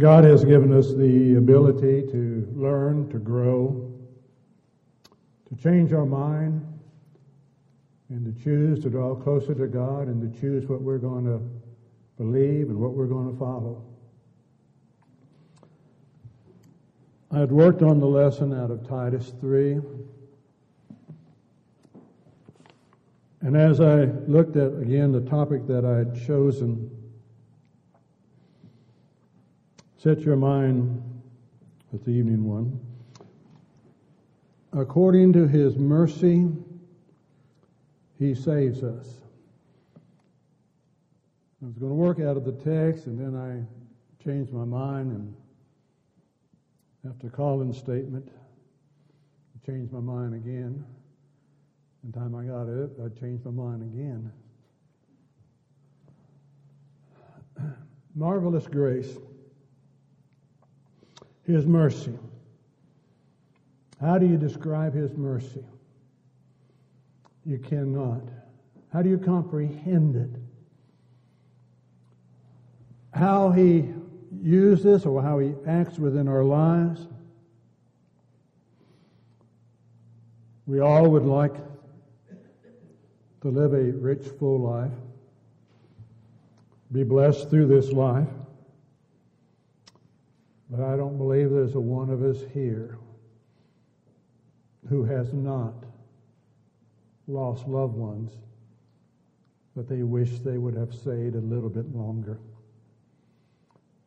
God has given us the ability to learn, to grow, to change our mind, and to choose to draw closer to God and to choose what we're going to believe and what we're going to follow. I had worked on the lesson out of Titus 3. And as I looked at again the topic that I had chosen, set your mind with the evening one. According to his mercy, he saves us. I was going to work out of the text, and then I changed my mind, and after Colin's statement, I changed my mind again. And time I got it, I changed my mind again. Marvelous grace. His mercy. How do you describe His mercy? You cannot. How do you comprehend it? How He uses or how He acts within our lives. We all would like to live a rich, full life, be blessed through this life. But I don't believe there's a one of us here who has not lost loved ones that they wish they would have stayed a little bit longer.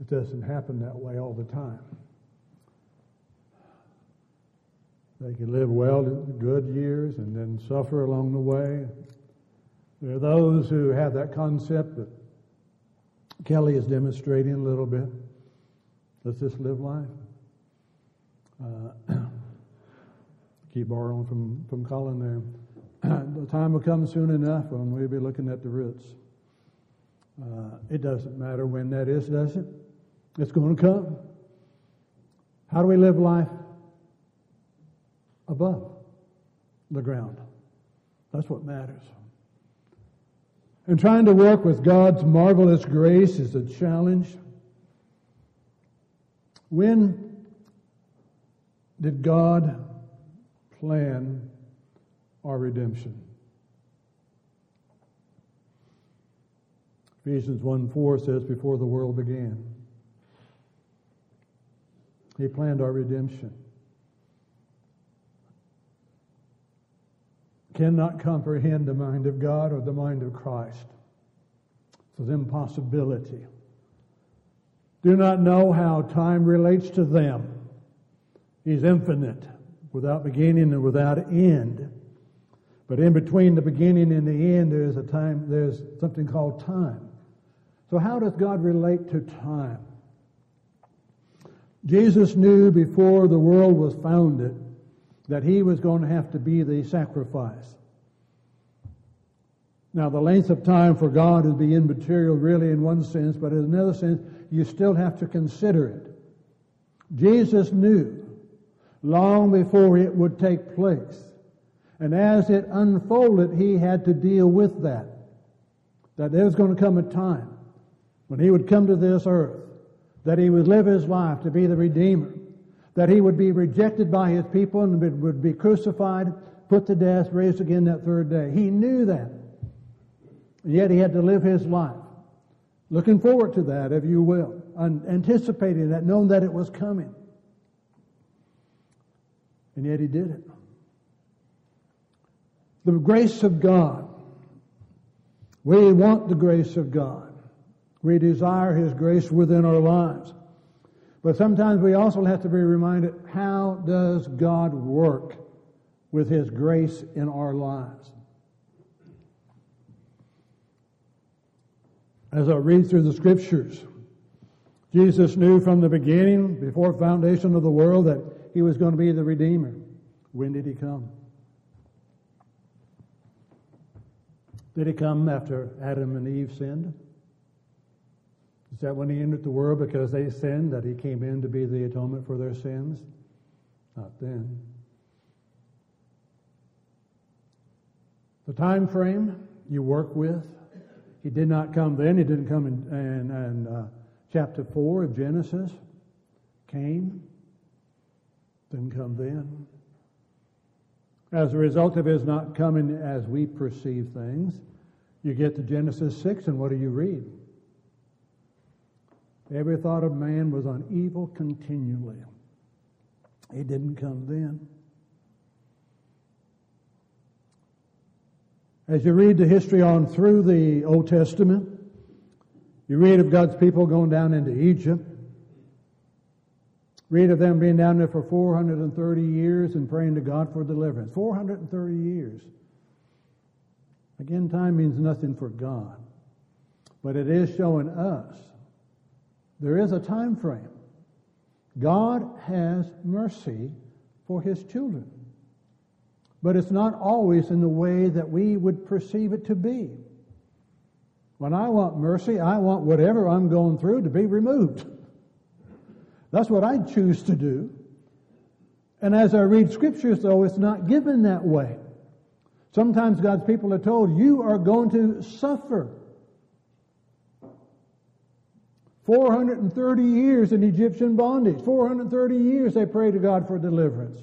It doesn't happen that way all the time. They can live well, good years, and then suffer along the way. There are those who have that concept that Kelly is demonstrating a little bit. Let's just live life. Uh, keep borrowing from, from Colin there. the time will come soon enough when we'll be looking at the roots. Uh, it doesn't matter when that is, does it? It's going to come. How do we live life above the ground? That's what matters. And trying to work with God's marvelous grace is a challenge. When did God plan our redemption? Ephesians 1 4 says, Before the world began, He planned our redemption. cannot comprehend the mind of God or the mind of Christ. It's an impossibility. Do not know how time relates to them. He's infinite, without beginning and without end. But in between the beginning and the end, there's a time, there's something called time. So how does God relate to time? Jesus knew before the world was founded that he was going to have to be the sacrifice. Now, the length of time for God would be immaterial, really, in one sense, but in another sense, you still have to consider it. Jesus knew long before it would take place. And as it unfolded, he had to deal with that. That there was going to come a time when he would come to this earth, that he would live his life to be the Redeemer, that he would be rejected by his people and would be crucified, put to death, raised again that third day. He knew that. And yet he had to live his life. Looking forward to that, if you will, anticipating that, knowing that it was coming. And yet he did it. The grace of God. We want the grace of God. We desire his grace within our lives. But sometimes we also have to be reminded how does God work with His grace in our lives? As I read through the scriptures, Jesus knew from the beginning, before foundation of the world, that He was going to be the Redeemer. When did He come? Did He come after Adam and Eve sinned? Is that when he entered the world because they sinned that he came in to be the atonement for their sins? Not then. The time frame you work with, he did not come then. He didn't come in, and, and uh, chapter 4 of Genesis came, didn't come then. As a result of his not coming as we perceive things, you get to Genesis 6, and what do you read? Every thought of man was on evil continually. He didn't come then. As you read the history on through the Old Testament, you read of God's people going down into Egypt. Read of them being down there for 430 years and praying to God for deliverance. 430 years. Again, time means nothing for God. But it is showing us there is a time frame. God has mercy for his children. But it's not always in the way that we would perceive it to be. When I want mercy, I want whatever I'm going through to be removed. That's what I choose to do. And as I read scriptures, though, it's not given that way. Sometimes God's people are told, you are going to suffer. 430 years in Egyptian bondage. 430 years they pray to God for deliverance.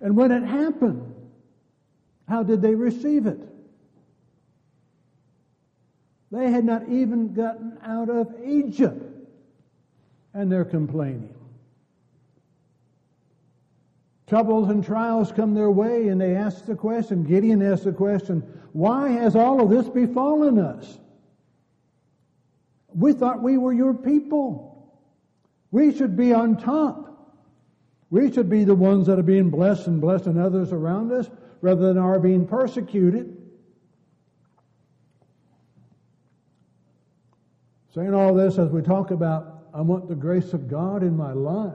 And when it happened, how did they receive it? They had not even gotten out of Egypt, and they're complaining. Troubles and trials come their way, and they ask the question Gideon asks the question, Why has all of this befallen us? We thought we were your people. We should be on top. We should be the ones that are being blessed and blessing others around us rather than are being persecuted. Saying all this as we talk about, I want the grace of God in my life.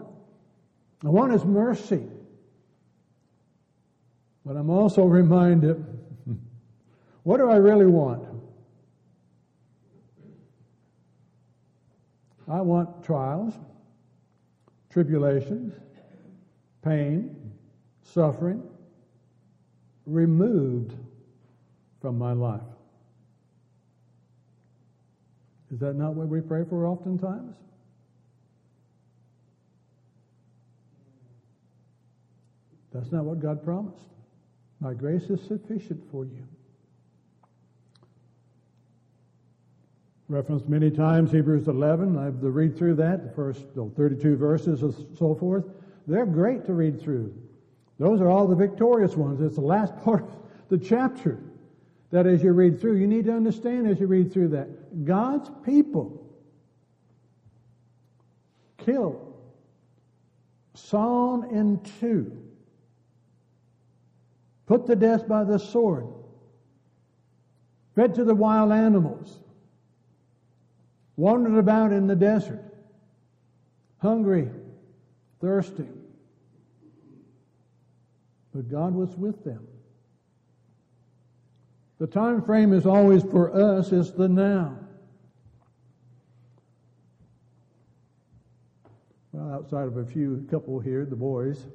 I want His mercy. But I'm also reminded what do I really want? I want trials, tribulations, pain, suffering removed from my life. Is that not what we pray for oftentimes? That's not what God promised. My grace is sufficient for you. Referenced many times Hebrews 11. I have to read through that, the first 32 verses and so forth. They're great to read through. Those are all the victorious ones. It's the last part of the chapter that as you read through, you need to understand as you read through that God's people killed, sawn in two, put to death by the sword, fed to the wild animals, wandered about in the desert, hungry, thirsty. But God was with them. The time frame is always for us is the now. Well, outside of a few couple here, the boys,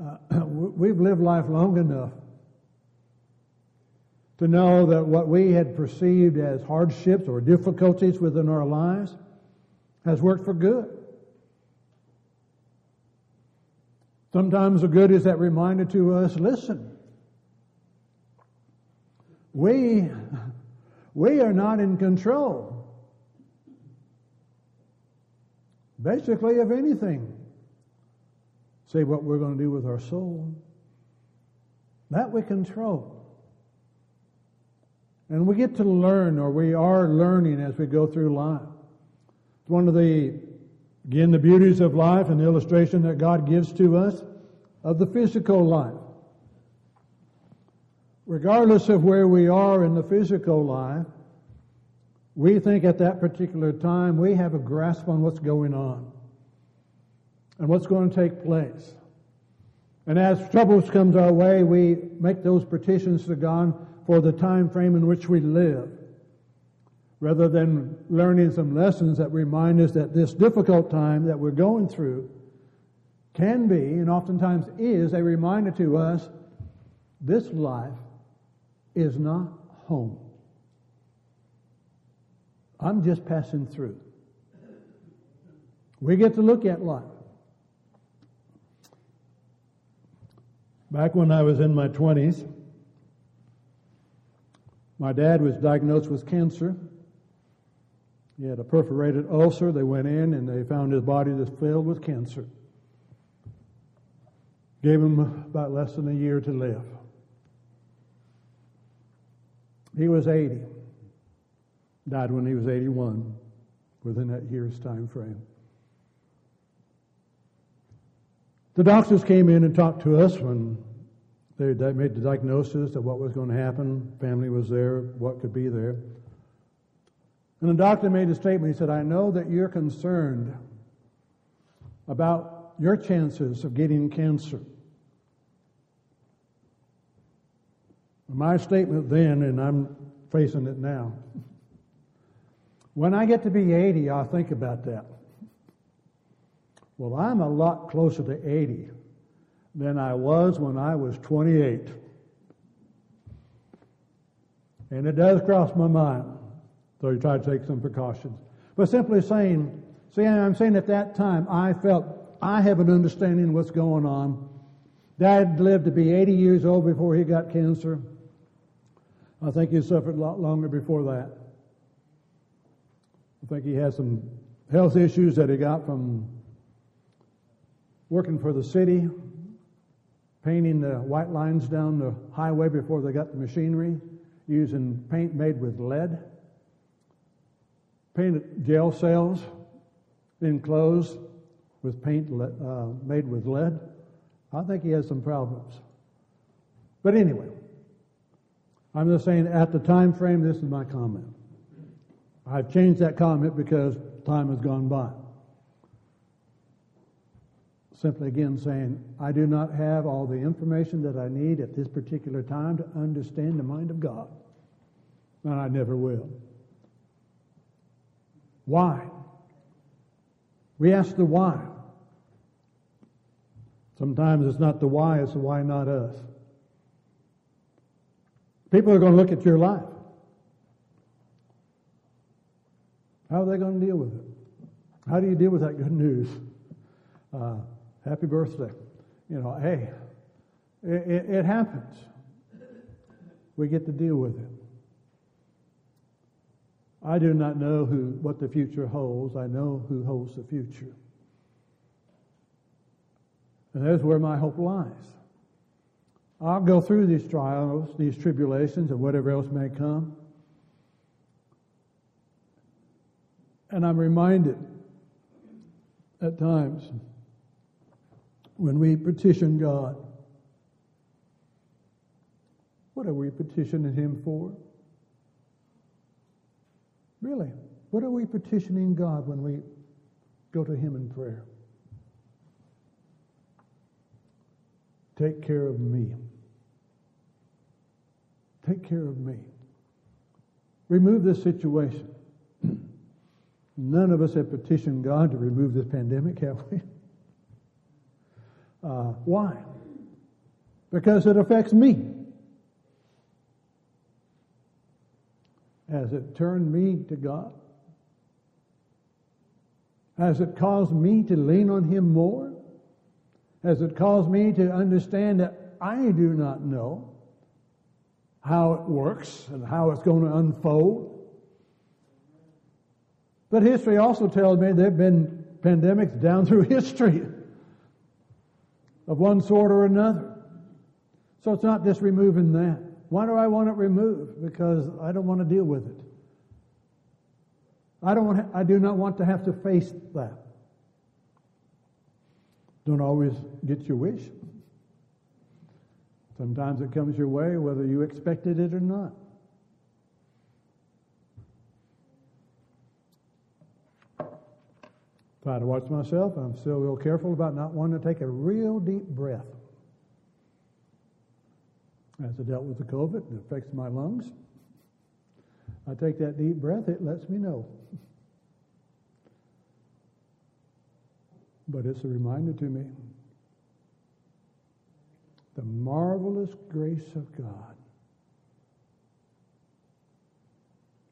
uh, we've lived life long enough to know that what we had perceived as hardships or difficulties within our lives has worked for good. Sometimes the good is that reminder to us listen, we, we are not in control, basically, of anything. Say what we're going to do with our soul. That we control. And we get to learn, or we are learning as we go through life. It's one of the, again, the beauties of life and the illustration that God gives to us of the physical life regardless of where we are in the physical life, we think at that particular time we have a grasp on what's going on and what's going to take place. And as troubles comes our way, we make those petitions to God for the time frame in which we live, rather than learning some lessons that remind us that this difficult time that we're going through can be, and oftentimes is, a reminder to us this life is not home. I'm just passing through. We get to look at life. Back when I was in my 20s, my dad was diagnosed with cancer. He had a perforated ulcer. They went in and they found his body was filled with cancer. Gave him about less than a year to live. He was 80. Died when he was 81, within that year's time frame. The doctors came in and talked to us when they made the diagnosis of what was going to happen. Family was there, what could be there. And the doctor made a statement. He said, I know that you're concerned about your chances of getting cancer. My statement then, and I'm facing it now, when I get to be 80, I'll think about that. Well, I'm a lot closer to 80 than I was when I was 28. And it does cross my mind. So you try to take some precautions. But simply saying, see, I'm saying at that time, I felt I have an understanding of what's going on. Dad lived to be 80 years old before he got cancer. I think he suffered a lot longer before that. I think he had some health issues that he got from working for the city, painting the white lines down the highway before they got the machinery, using paint made with lead, painted jail cells enclosed with paint uh, made with lead. I think he has some problems. But anyway, I'm just saying at the time frame, this is my comment. I've changed that comment because time has gone by. Simply again saying, I do not have all the information that I need at this particular time to understand the mind of God. And I never will. Why? We ask the why. Sometimes it's not the why, it's the why not us. People are going to look at your life. How are they going to deal with it? How do you deal with that good news? Uh, happy birthday. You know, hey, it, it, it happens. We get to deal with it. I do not know who, what the future holds. I know who holds the future. And that's where my hope lies. I'll go through these trials, these tribulations, and whatever else may come. And I'm reminded at times when we petition God, what are we petitioning Him for? Really, what are we petitioning God when we go to Him in prayer? Take care of me. Take care of me. Remove this situation. None of us have petitioned God to remove this pandemic, have we? Uh, why? Because it affects me. Has it turned me to God? Has it caused me to lean on Him more? Has it caused me to understand that I do not know how it works and how it's going to unfold? But history also tells me there have been pandemics down through history of one sort or another. So it's not just removing that. Why do I want it removed? Because I don't want to deal with it. I don't want. I do not want to have to face that. Don't always get your wish. Sometimes it comes your way whether you expected it or not. Try to watch myself. I'm still real careful about not wanting to take a real deep breath. As I dealt with the COVID, it affects my lungs. I take that deep breath, it lets me know. But it's a reminder to me the marvelous grace of God.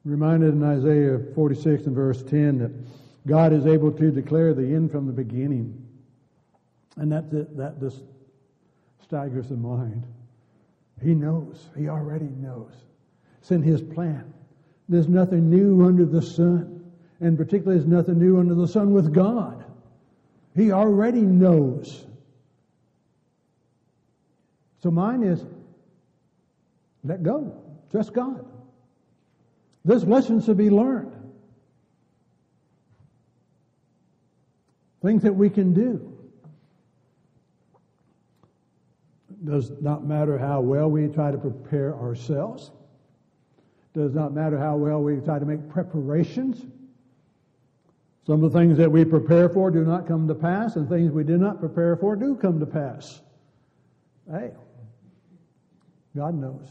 reminded in Isaiah 46 and verse 10 that God is able to declare the end from the beginning. And that, that, that just staggers the mind. He knows. He already knows. It's in His plan. There's nothing new under the sun. And particularly, there's nothing new under the sun with God. He already knows. So mine is let go. Trust God. There's lessons to be learned. Things that we can do. Does not matter how well we try to prepare ourselves. Does not matter how well we try to make preparations. Some of the things that we prepare for do not come to pass, and things we did not prepare for do come to pass. Hey, God knows.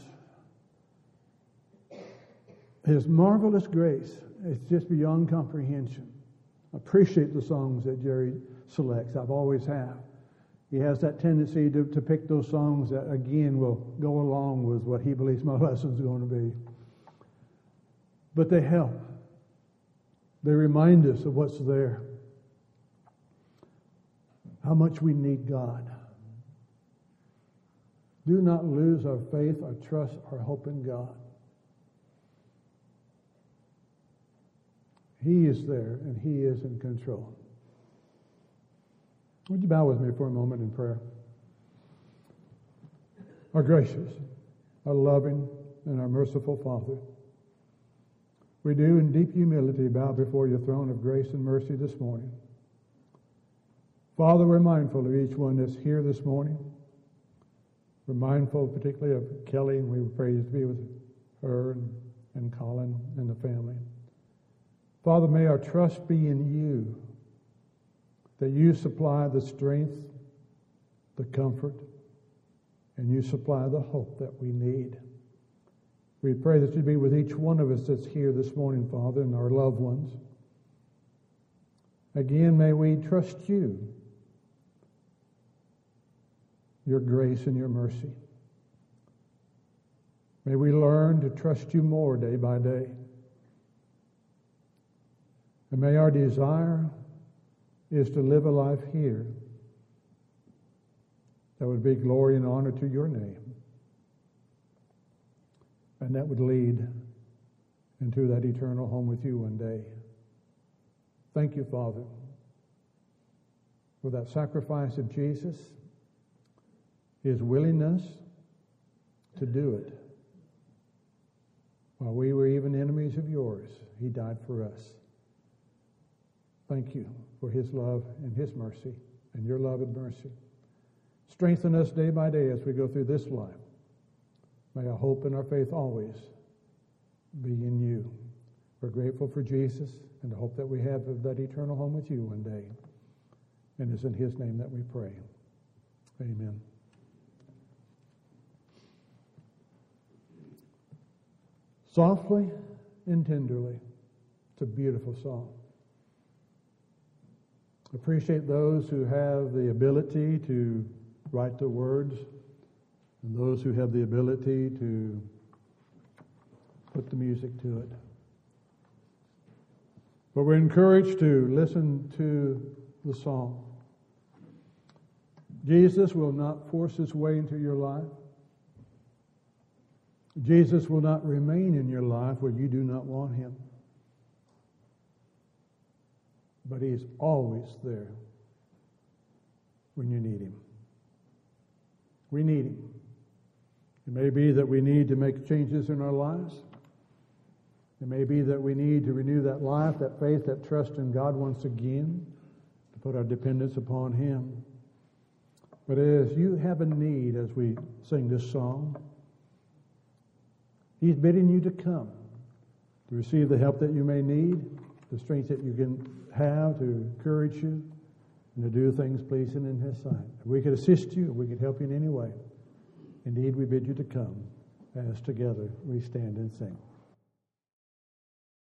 His marvelous grace is just beyond comprehension. I appreciate the songs that Jerry selects. I've always have. He has that tendency to, to pick those songs that, again, will go along with what he believes my lesson is going to be. But they help. They remind us of what's there. How much we need God. Do not lose our faith, our trust, our hope in God. He is there and He is in control. Would you bow with me for a moment in prayer? Our gracious, our loving, and our merciful Father, we do in deep humility bow before your throne of grace and mercy this morning. Father, we're mindful of each one that's here this morning. We're mindful particularly of Kelly, and we pray to be with her and, and Colin and the family. Father, may our trust be in you, that you supply the strength, the comfort, and you supply the hope that we need. We pray that you be with each one of us that's here this morning, Father, and our loved ones. Again, may we trust you, your grace and your mercy. May we learn to trust you more day by day. And may our desire is to live a life here that would be glory and honor to your name. And that would lead into that eternal home with you one day. Thank you, Father, for that sacrifice of Jesus, his willingness to do it. While we were even enemies of yours, he died for us. Thank you for his love and his mercy and your love and mercy. Strengthen us day by day as we go through this life. May our hope and our faith always be in you. We're grateful for Jesus and the hope that we have of that eternal home with you one day. And it's in his name that we pray. Amen. Softly and tenderly. It's a beautiful song. Appreciate those who have the ability to write the words and those who have the ability to put the music to it. But we're encouraged to listen to the song. Jesus will not force his way into your life. Jesus will not remain in your life where you do not want him. But he is always there when you need him. We need him. It may be that we need to make changes in our lives. It may be that we need to renew that life, that faith, that trust in God once again, to put our dependence upon Him. But as you have a need as we sing this song, He's bidding you to come to receive the help that you may need, the strength that you can have to encourage you, and to do things pleasing in His sight. If we could assist you, if we could help you in any way. Indeed, we bid you to come as together we stand and sing.